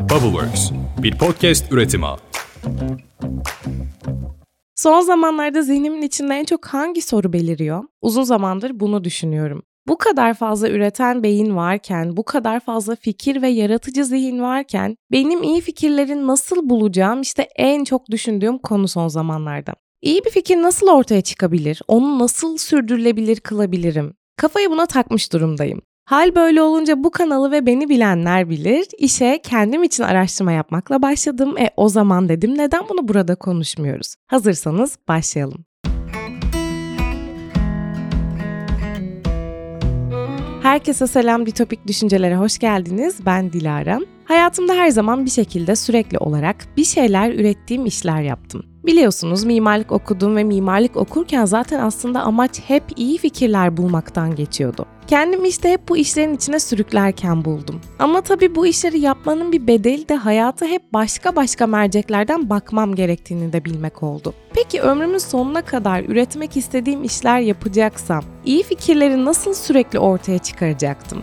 Bubbleworks, bir podcast üretimi. Son zamanlarda zihnimin içinde en çok hangi soru beliriyor? Uzun zamandır bunu düşünüyorum. Bu kadar fazla üreten beyin varken, bu kadar fazla fikir ve yaratıcı zihin varken benim iyi fikirlerin nasıl bulacağım işte en çok düşündüğüm konu son zamanlarda. İyi bir fikir nasıl ortaya çıkabilir? Onu nasıl sürdürülebilir kılabilirim? Kafayı buna takmış durumdayım. Hal böyle olunca bu kanalı ve beni bilenler bilir. İşe kendim için araştırma yapmakla başladım. E o zaman dedim neden bunu burada konuşmuyoruz? Hazırsanız başlayalım. Herkese selam Ditopik Düşüncelere hoş geldiniz. Ben Dilara. Hayatımda her zaman bir şekilde sürekli olarak bir şeyler ürettiğim işler yaptım. Biliyorsunuz mimarlık okudum ve mimarlık okurken zaten aslında amaç hep iyi fikirler bulmaktan geçiyordu. Kendimi işte hep bu işlerin içine sürüklerken buldum. Ama tabii bu işleri yapmanın bir bedeli de hayata hep başka başka merceklerden bakmam gerektiğini de bilmek oldu. Peki ömrümün sonuna kadar üretmek istediğim işler yapacaksam iyi fikirleri nasıl sürekli ortaya çıkaracaktım?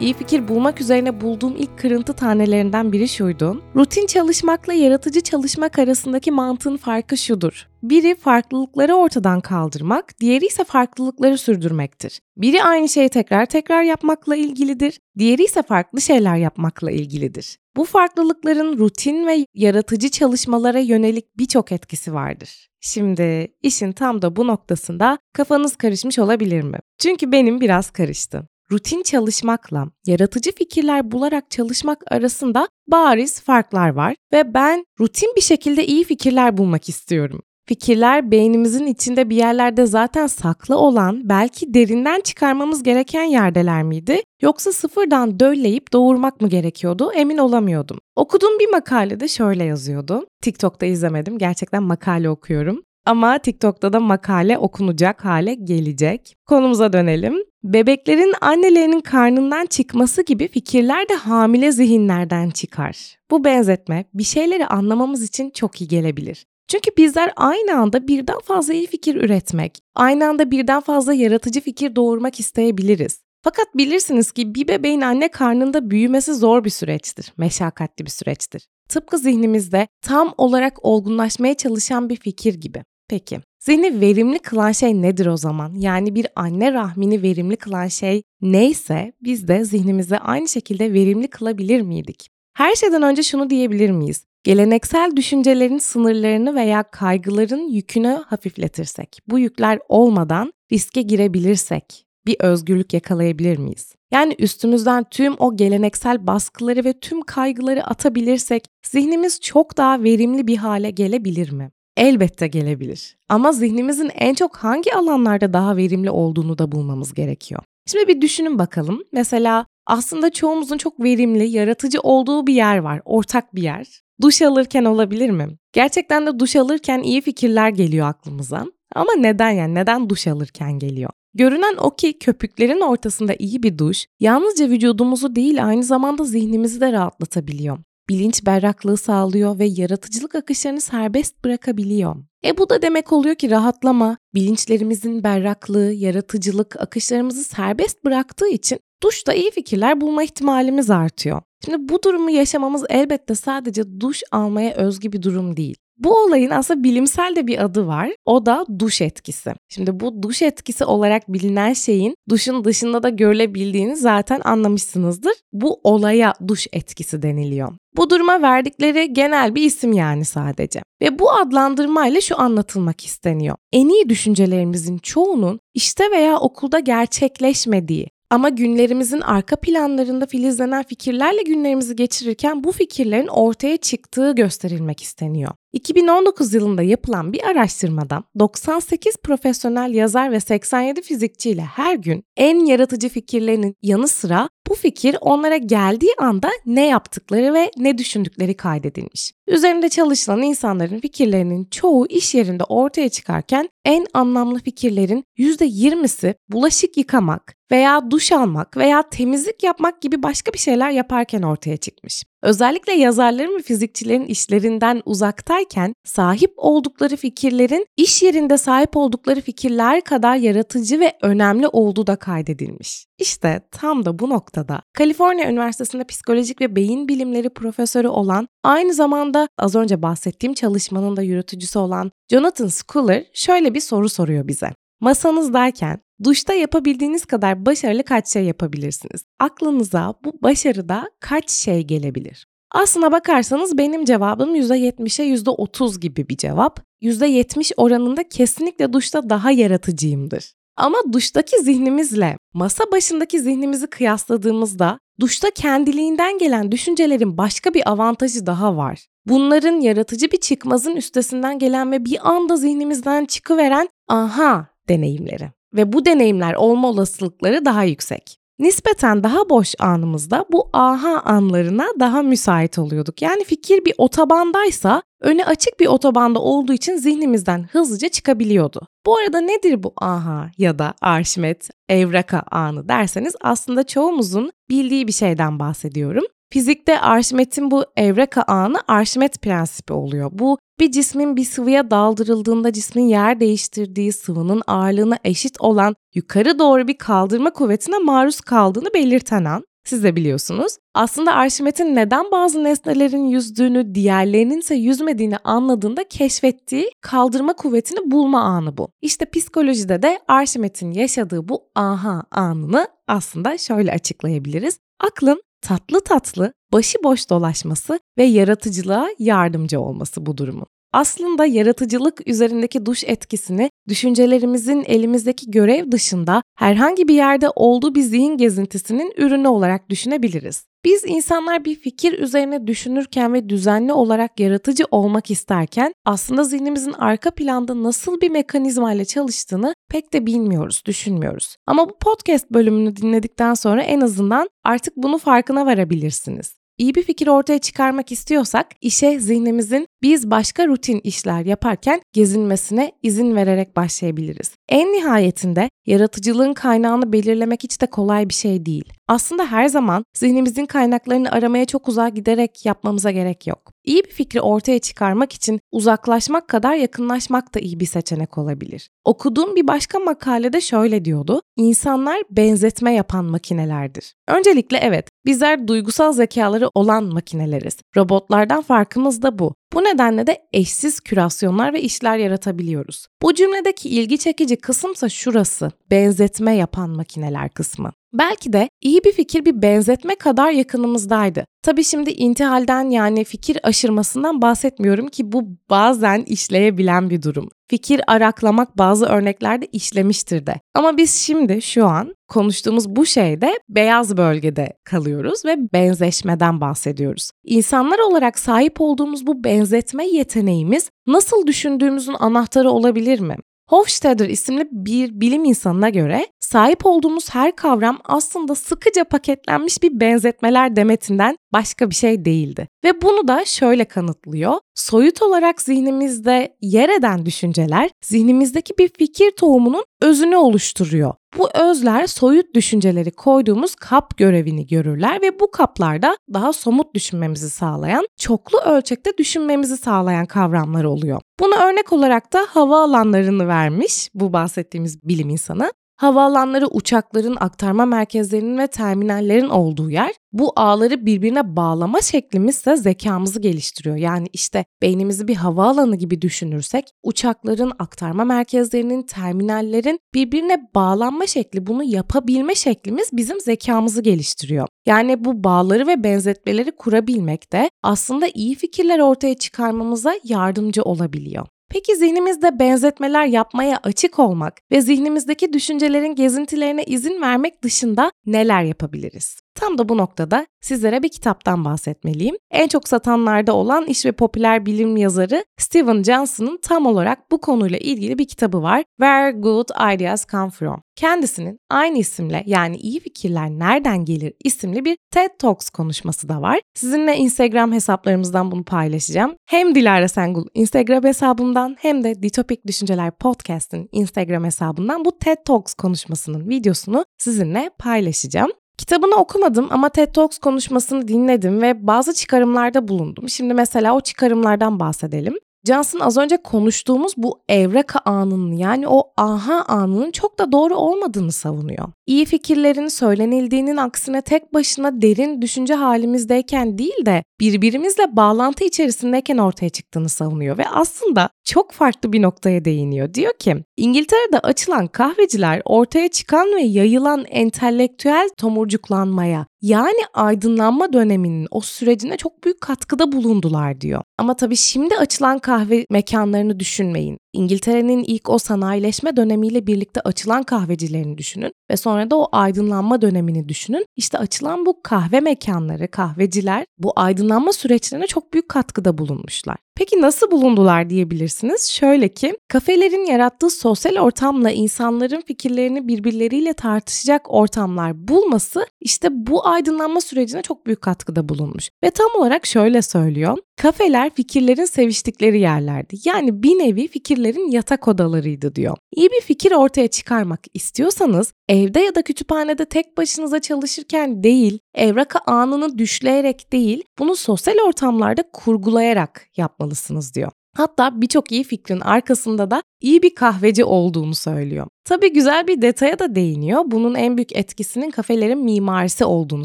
İyi fikir bulmak üzerine bulduğum ilk kırıntı tanelerinden biri şuydu. Rutin çalışmakla yaratıcı çalışmak arasındaki mantığın farkı şudur. Biri farklılıkları ortadan kaldırmak, diğeri ise farklılıkları sürdürmektir. Biri aynı şeyi tekrar tekrar yapmakla ilgilidir, diğeri ise farklı şeyler yapmakla ilgilidir. Bu farklılıkların rutin ve yaratıcı çalışmalara yönelik birçok etkisi vardır. Şimdi işin tam da bu noktasında kafanız karışmış olabilir mi? Çünkü benim biraz karıştı rutin çalışmakla yaratıcı fikirler bularak çalışmak arasında bariz farklar var ve ben rutin bir şekilde iyi fikirler bulmak istiyorum. Fikirler beynimizin içinde bir yerlerde zaten saklı olan, belki derinden çıkarmamız gereken yerdeler miydi? Yoksa sıfırdan dölleyip doğurmak mı gerekiyordu? Emin olamıyordum. Okuduğum bir makalede şöyle yazıyordu. TikTok'ta izlemedim, gerçekten makale okuyorum. Ama TikTok'ta da makale okunacak hale gelecek. Konumuza dönelim. Bebeklerin annelerinin karnından çıkması gibi fikirler de hamile zihinlerden çıkar. Bu benzetme bir şeyleri anlamamız için çok iyi gelebilir. Çünkü bizler aynı anda birden fazla iyi fikir üretmek, aynı anda birden fazla yaratıcı fikir doğurmak isteyebiliriz. Fakat bilirsiniz ki bir bebeğin anne karnında büyümesi zor bir süreçtir, meşakkatli bir süreçtir. Tıpkı zihnimizde tam olarak olgunlaşmaya çalışan bir fikir gibi. Peki, zihni verimli kılan şey nedir o zaman? Yani bir anne rahmini verimli kılan şey neyse biz de zihnimizi aynı şekilde verimli kılabilir miydik? Her şeyden önce şunu diyebilir miyiz? Geleneksel düşüncelerin sınırlarını veya kaygıların yükünü hafifletirsek, bu yükler olmadan riske girebilirsek bir özgürlük yakalayabilir miyiz? Yani üstümüzden tüm o geleneksel baskıları ve tüm kaygıları atabilirsek zihnimiz çok daha verimli bir hale gelebilir mi? Elbette gelebilir. Ama zihnimizin en çok hangi alanlarda daha verimli olduğunu da bulmamız gerekiyor. Şimdi bir düşünün bakalım. Mesela aslında çoğumuzun çok verimli, yaratıcı olduğu bir yer var, ortak bir yer. Duş alırken olabilir mi? Gerçekten de duş alırken iyi fikirler geliyor aklımıza. Ama neden yani? Neden duş alırken geliyor? Görünen o ki köpüklerin ortasında iyi bir duş yalnızca vücudumuzu değil aynı zamanda zihnimizi de rahatlatabiliyor bilinç berraklığı sağlıyor ve yaratıcılık akışlarını serbest bırakabiliyor. E bu da demek oluyor ki rahatlama, bilinçlerimizin berraklığı, yaratıcılık akışlarımızı serbest bıraktığı için duşta iyi fikirler bulma ihtimalimiz artıyor. Şimdi bu durumu yaşamamız elbette sadece duş almaya özgü bir durum değil. Bu olayın aslında bilimsel de bir adı var. O da duş etkisi. Şimdi bu duş etkisi olarak bilinen şeyin duşun dışında da görülebildiğini zaten anlamışsınızdır. Bu olaya duş etkisi deniliyor. Bu duruma verdikleri genel bir isim yani sadece. Ve bu adlandırmayla şu anlatılmak isteniyor. En iyi düşüncelerimizin çoğunun işte veya okulda gerçekleşmediği, ama günlerimizin arka planlarında filizlenen fikirlerle günlerimizi geçirirken bu fikirlerin ortaya çıktığı gösterilmek isteniyor. 2019 yılında yapılan bir araştırmada 98 profesyonel yazar ve 87 fizikçiyle her gün en yaratıcı fikirlerinin yanı sıra bu fikir onlara geldiği anda ne yaptıkları ve ne düşündükleri kaydedilmiş. Üzerinde çalışılan insanların fikirlerinin çoğu iş yerinde ortaya çıkarken en anlamlı fikirlerin %20'si bulaşık yıkamak veya duş almak veya temizlik yapmak gibi başka bir şeyler yaparken ortaya çıkmış. Özellikle yazarların ve fizikçilerin işlerinden uzaktayken sahip oldukları fikirlerin iş yerinde sahip oldukları fikirler kadar yaratıcı ve önemli olduğu da kaydedilmiş. İşte tam da bu noktada Kaliforniya Üniversitesi'nde psikolojik ve beyin bilimleri profesörü olan aynı zamanda az önce bahsettiğim çalışmanın da yürütücüsü olan Jonathan Schuller şöyle bir soru soruyor bize. Masanızdayken duşta yapabildiğiniz kadar başarılı kaç şey yapabilirsiniz? Aklınıza bu başarıda kaç şey gelebilir? Aslına bakarsanız benim cevabım %70'e %30 gibi bir cevap. %70 oranında kesinlikle duşta daha yaratıcıyımdır. Ama duştaki zihnimizle masa başındaki zihnimizi kıyasladığımızda duşta kendiliğinden gelen düşüncelerin başka bir avantajı daha var. Bunların yaratıcı bir çıkmazın üstesinden gelen ve bir anda zihnimizden çıkıveren aha deneyimleri. Ve bu deneyimler olma olasılıkları daha yüksek. Nispeten daha boş anımızda bu aha anlarına daha müsait oluyorduk. Yani fikir bir otobandaysa önü açık bir otobanda olduğu için zihnimizden hızlıca çıkabiliyordu. Bu arada nedir bu aha ya da Arşimet, Evraka anı derseniz aslında çoğumuzun bildiği bir şeyden bahsediyorum. Fizikte Arşimet'in bu evreka anı Arşimet prensibi oluyor. Bu bir cismin bir sıvıya daldırıldığında cismin yer değiştirdiği sıvının ağırlığına eşit olan yukarı doğru bir kaldırma kuvvetine maruz kaldığını belirten an. Siz de biliyorsunuz. Aslında Arşimet'in neden bazı nesnelerin yüzdüğünü, diğerlerinin ise yüzmediğini anladığında keşfettiği kaldırma kuvvetini bulma anı bu. İşte psikolojide de Arşimet'in yaşadığı bu aha anını aslında şöyle açıklayabiliriz. Aklın tatlı tatlı başıboş dolaşması ve yaratıcılığa yardımcı olması bu durumun. Aslında yaratıcılık üzerindeki duş etkisini düşüncelerimizin elimizdeki görev dışında herhangi bir yerde olduğu bir zihin gezintisinin ürünü olarak düşünebiliriz. Biz insanlar bir fikir üzerine düşünürken ve düzenli olarak yaratıcı olmak isterken aslında zihnimizin arka planda nasıl bir mekanizma ile çalıştığını pek de bilmiyoruz, düşünmüyoruz. Ama bu podcast bölümünü dinledikten sonra en azından artık bunu farkına varabilirsiniz. İyi bir fikir ortaya çıkarmak istiyorsak işe zihnimizin biz başka rutin işler yaparken gezinmesine izin vererek başlayabiliriz. En nihayetinde yaratıcılığın kaynağını belirlemek hiç de kolay bir şey değil. Aslında her zaman zihnimizin kaynaklarını aramaya çok uzağa giderek yapmamıza gerek yok. İyi bir fikri ortaya çıkarmak için uzaklaşmak kadar yakınlaşmak da iyi bir seçenek olabilir. Okuduğum bir başka makalede şöyle diyordu. İnsanlar benzetme yapan makinelerdir. Öncelikle evet, bizler duygusal zekaları olan makineleriz. Robotlardan farkımız da bu. Bu nedenle de eşsiz kürasyonlar ve işler yaratabiliyoruz. Bu cümledeki ilgi çekici kısımsa şurası, benzetme yapan makineler kısmı. Belki de iyi bir fikir bir benzetme kadar yakınımızdaydı. Tabi şimdi intihalden yani fikir aşırmasından bahsetmiyorum ki bu bazen işleyebilen bir durum. Fikir araklamak bazı örneklerde işlemiştir de. Ama biz şimdi şu an konuştuğumuz bu şeyde beyaz bölgede kalıyoruz ve benzeşmeden bahsediyoruz. İnsanlar olarak sahip olduğumuz bu benzetme yeteneğimiz nasıl düşündüğümüzün anahtarı olabilir mi? Hofstadter isimli bir bilim insanına göre sahip olduğumuz her kavram aslında sıkıca paketlenmiş bir benzetmeler demetinden başka bir şey değildi. Ve bunu da şöyle kanıtlıyor. Soyut olarak zihnimizde yer eden düşünceler zihnimizdeki bir fikir tohumunun özünü oluşturuyor. Bu özler soyut düşünceleri koyduğumuz kap görevini görürler ve bu kaplarda daha somut düşünmemizi sağlayan, çoklu ölçekte düşünmemizi sağlayan kavramlar oluyor. Buna örnek olarak da hava alanlarını vermiş bu bahsettiğimiz bilim insanı. Havaalanları uçakların aktarma merkezlerinin ve terminallerin olduğu yer. Bu ağları birbirine bağlama şeklimiz ise zekamızı geliştiriyor. Yani işte beynimizi bir havaalanı gibi düşünürsek uçakların aktarma merkezlerinin, terminallerin birbirine bağlanma şekli, bunu yapabilme şeklimiz bizim zekamızı geliştiriyor. Yani bu bağları ve benzetmeleri kurabilmek de aslında iyi fikirler ortaya çıkarmamıza yardımcı olabiliyor. Peki zihnimizde benzetmeler yapmaya açık olmak ve zihnimizdeki düşüncelerin gezintilerine izin vermek dışında neler yapabiliriz? Tam da bu noktada sizlere bir kitaptan bahsetmeliyim. En çok satanlarda olan iş ve popüler bilim yazarı Steven Johnson'ın tam olarak bu konuyla ilgili bir kitabı var. Where Good Ideas Come From. Kendisinin aynı isimle yani iyi fikirler nereden gelir isimli bir TED Talks konuşması da var. Sizinle Instagram hesaplarımızdan bunu paylaşacağım. Hem Dilara Sengul Instagram hesabımdan hem de Ditopik Düşünceler Podcast'in Instagram hesabından bu TED Talks konuşmasının videosunu sizinle paylaşacağım. Kitabını okumadım ama TED Talks konuşmasını dinledim ve bazı çıkarımlarda bulundum. Şimdi mesela o çıkarımlardan bahsedelim. Johnson az önce konuştuğumuz bu evreka anının yani o aha anının çok da doğru olmadığını savunuyor. İyi fikirlerin söylenildiğinin aksine tek başına derin düşünce halimizdeyken değil de birbirimizle bağlantı içerisindeyken ortaya çıktığını savunuyor ve aslında çok farklı bir noktaya değiniyor. Diyor ki İngiltere'de açılan kahveciler ortaya çıkan ve yayılan entelektüel tomurcuklanmaya yani aydınlanma döneminin o sürecine çok büyük katkıda bulundular diyor. Ama tabii şimdi açılan kahve mekanlarını düşünmeyin. İngiltere'nin ilk o sanayileşme dönemiyle birlikte açılan kahvecilerini düşünün ve sonra da o aydınlanma dönemini düşünün. İşte açılan bu kahve mekanları, kahveciler bu aydınlanma süreçlerine çok büyük katkıda bulunmuşlar. Peki nasıl bulundular diyebilirsiniz? Şöyle ki kafelerin yarattığı sosyal ortamla insanların fikirlerini birbirleriyle tartışacak ortamlar bulması işte bu aydınlanma sürecine çok büyük katkıda bulunmuş. Ve tam olarak şöyle söylüyor. Kafeler fikirlerin seviştikleri yerlerdi. Yani bir nevi fikirlerin yatak odalarıydı diyor. İyi bir fikir ortaya çıkarmak istiyorsanız evde ya da kütüphanede tek başınıza çalışırken değil, evraka anını düşleyerek değil, bunu sosyal ortamlarda kurgulayarak yapmalısınız diyor. Hatta birçok iyi fikrin arkasında da iyi bir kahveci olduğunu söylüyor. Tabii güzel bir detaya da değiniyor. Bunun en büyük etkisinin kafelerin mimarisi olduğunu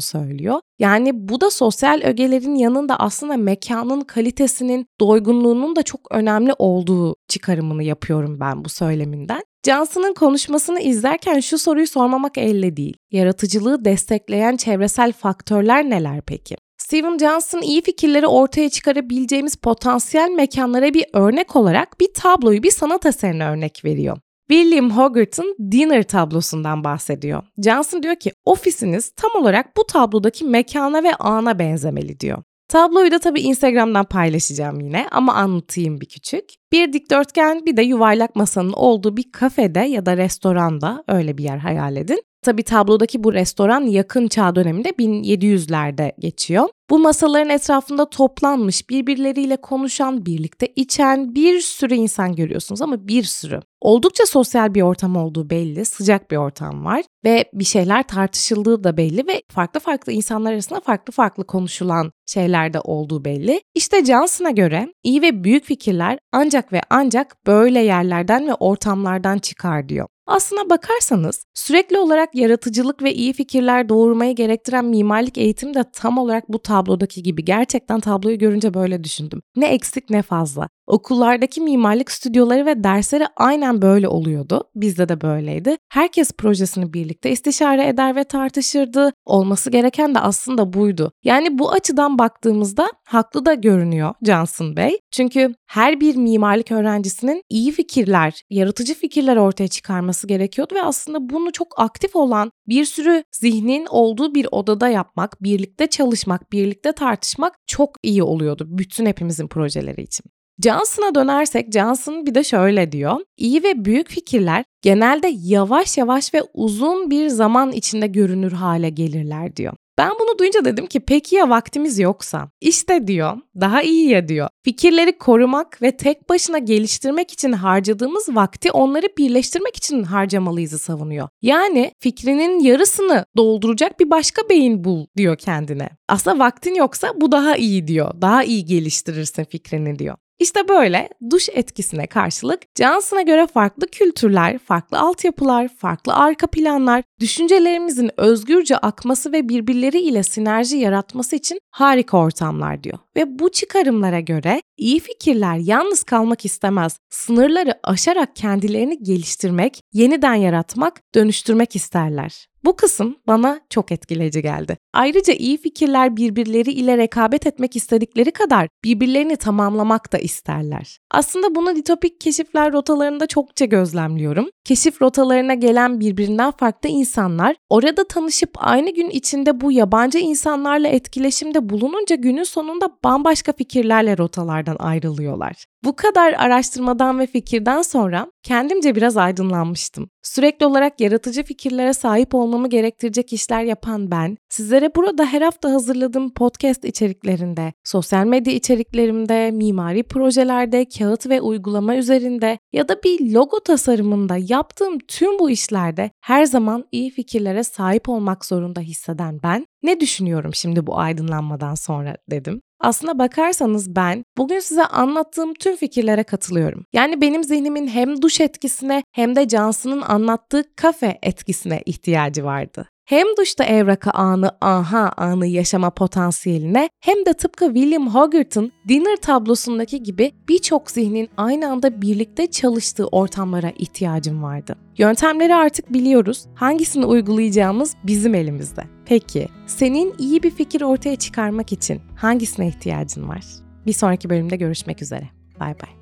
söylüyor. Yani bu da sosyal ögelerin yanında aslında mekanın kalitesinin, doygunluğunun da çok önemli olduğu çıkarımını yapıyorum ben bu söyleminden. Johnson'ın konuşmasını izlerken şu soruyu sormamak elde değil. Yaratıcılığı destekleyen çevresel faktörler neler peki? Steven Johnson iyi fikirleri ortaya çıkarabileceğimiz potansiyel mekanlara bir örnek olarak bir tabloyu, bir sanat eserine örnek veriyor. William Hogarth'ın Dinner tablosundan bahsediyor. Johnson diyor ki ofisiniz tam olarak bu tablodaki mekana ve ana benzemeli diyor. Tabloyu da tabii Instagram'dan paylaşacağım yine ama anlatayım bir küçük. Bir dikdörtgen bir de yuvarlak masanın olduğu bir kafede ya da restoranda öyle bir yer hayal edin. Tabi tablodaki bu restoran yakın çağ döneminde 1700'lerde geçiyor. Bu masaların etrafında toplanmış, birbirleriyle konuşan, birlikte içen bir sürü insan görüyorsunuz ama bir sürü. Oldukça sosyal bir ortam olduğu belli, sıcak bir ortam var ve bir şeyler tartışıldığı da belli ve farklı farklı insanlar arasında farklı farklı konuşulan şeyler de olduğu belli. İşte Johnson'a göre iyi ve büyük fikirler ancak ve ancak böyle yerlerden ve ortamlardan çıkar diyor. Aslına bakarsanız sürekli olarak yaratıcılık ve iyi fikirler doğurmayı gerektiren mimarlık eğitimi de tam olarak bu tablodaki gibi. Gerçekten tabloyu görünce böyle düşündüm. Ne eksik ne fazla. Okullardaki mimarlık stüdyoları ve dersleri aynen böyle oluyordu. Bizde de böyleydi. Herkes projesini birlikte istişare eder ve tartışırdı. Olması gereken de aslında buydu. Yani bu açıdan baktığımızda haklı da görünüyor Johnson Bey. Çünkü her bir mimarlık öğrencisinin iyi fikirler, yaratıcı fikirler ortaya çıkarması gerekiyordu ve aslında bunu çok aktif olan bir sürü zihnin olduğu bir odada yapmak, birlikte çalışmak, birlikte tartışmak çok iyi oluyordu bütün hepimizin projeleri için. Johnson'a dönersek Johnson bir de şöyle diyor. İyi ve büyük fikirler genelde yavaş yavaş ve uzun bir zaman içinde görünür hale gelirler diyor. Ben bunu duyunca dedim ki peki ya vaktimiz yoksa? İşte diyor, daha iyi ya diyor. Fikirleri korumak ve tek başına geliştirmek için harcadığımız vakti onları birleştirmek için harcamalıyızı savunuyor. Yani fikrinin yarısını dolduracak bir başka beyin bul diyor kendine. Aslında vaktin yoksa bu daha iyi diyor. Daha iyi geliştirirsin fikrini diyor. İşte böyle duş etkisine karşılık Johnson'a göre farklı kültürler, farklı altyapılar, farklı arka planlar, düşüncelerimizin özgürce akması ve birbirleri ile sinerji yaratması için harika ortamlar diyor. Ve bu çıkarımlara göre iyi fikirler yalnız kalmak istemez. Sınırları aşarak kendilerini geliştirmek, yeniden yaratmak, dönüştürmek isterler. Bu kısım bana çok etkileyici geldi. Ayrıca iyi fikirler birbirleri ile rekabet etmek istedikleri kadar birbirlerini tamamlamak da isterler. Aslında bunu ditopik keşifler rotalarında çokça gözlemliyorum. Keşif rotalarına gelen birbirinden farklı insanlar orada tanışıp aynı gün içinde bu yabancı insanlarla etkileşimde bulununca günün sonunda bambaşka fikirlerle rotalardan ayrılıyorlar. Bu kadar araştırmadan ve fikirden sonra kendimce biraz aydınlanmıştım. Sürekli olarak yaratıcı fikirlere sahip olmamı gerektirecek işler yapan ben, sizlere burada her hafta hazırladığım podcast içeriklerinde, sosyal medya içeriklerimde, mimari projelerde, kağıt ve uygulama üzerinde ya da bir logo tasarımında yaptığım tüm bu işlerde her zaman iyi fikirlere sahip olmak zorunda hisseden ben, ne düşünüyorum şimdi bu aydınlanmadan sonra dedim. Aslına bakarsanız ben bugün size anlattığım tüm fikirlere katılıyorum. Yani benim zihnimin hem duş etkisine hem de Cansu'nun anlattığı kafe etkisine ihtiyacı vardı. Hem duşta evraka anı aha anı yaşama potansiyeline hem de tıpkı William Hogarth'ın Dinner tablosundaki gibi birçok zihnin aynı anda birlikte çalıştığı ortamlara ihtiyacım vardı. Yöntemleri artık biliyoruz. Hangisini uygulayacağımız bizim elimizde. Peki, senin iyi bir fikir ortaya çıkarmak için hangisine ihtiyacın var? Bir sonraki bölümde görüşmek üzere. Bay bay.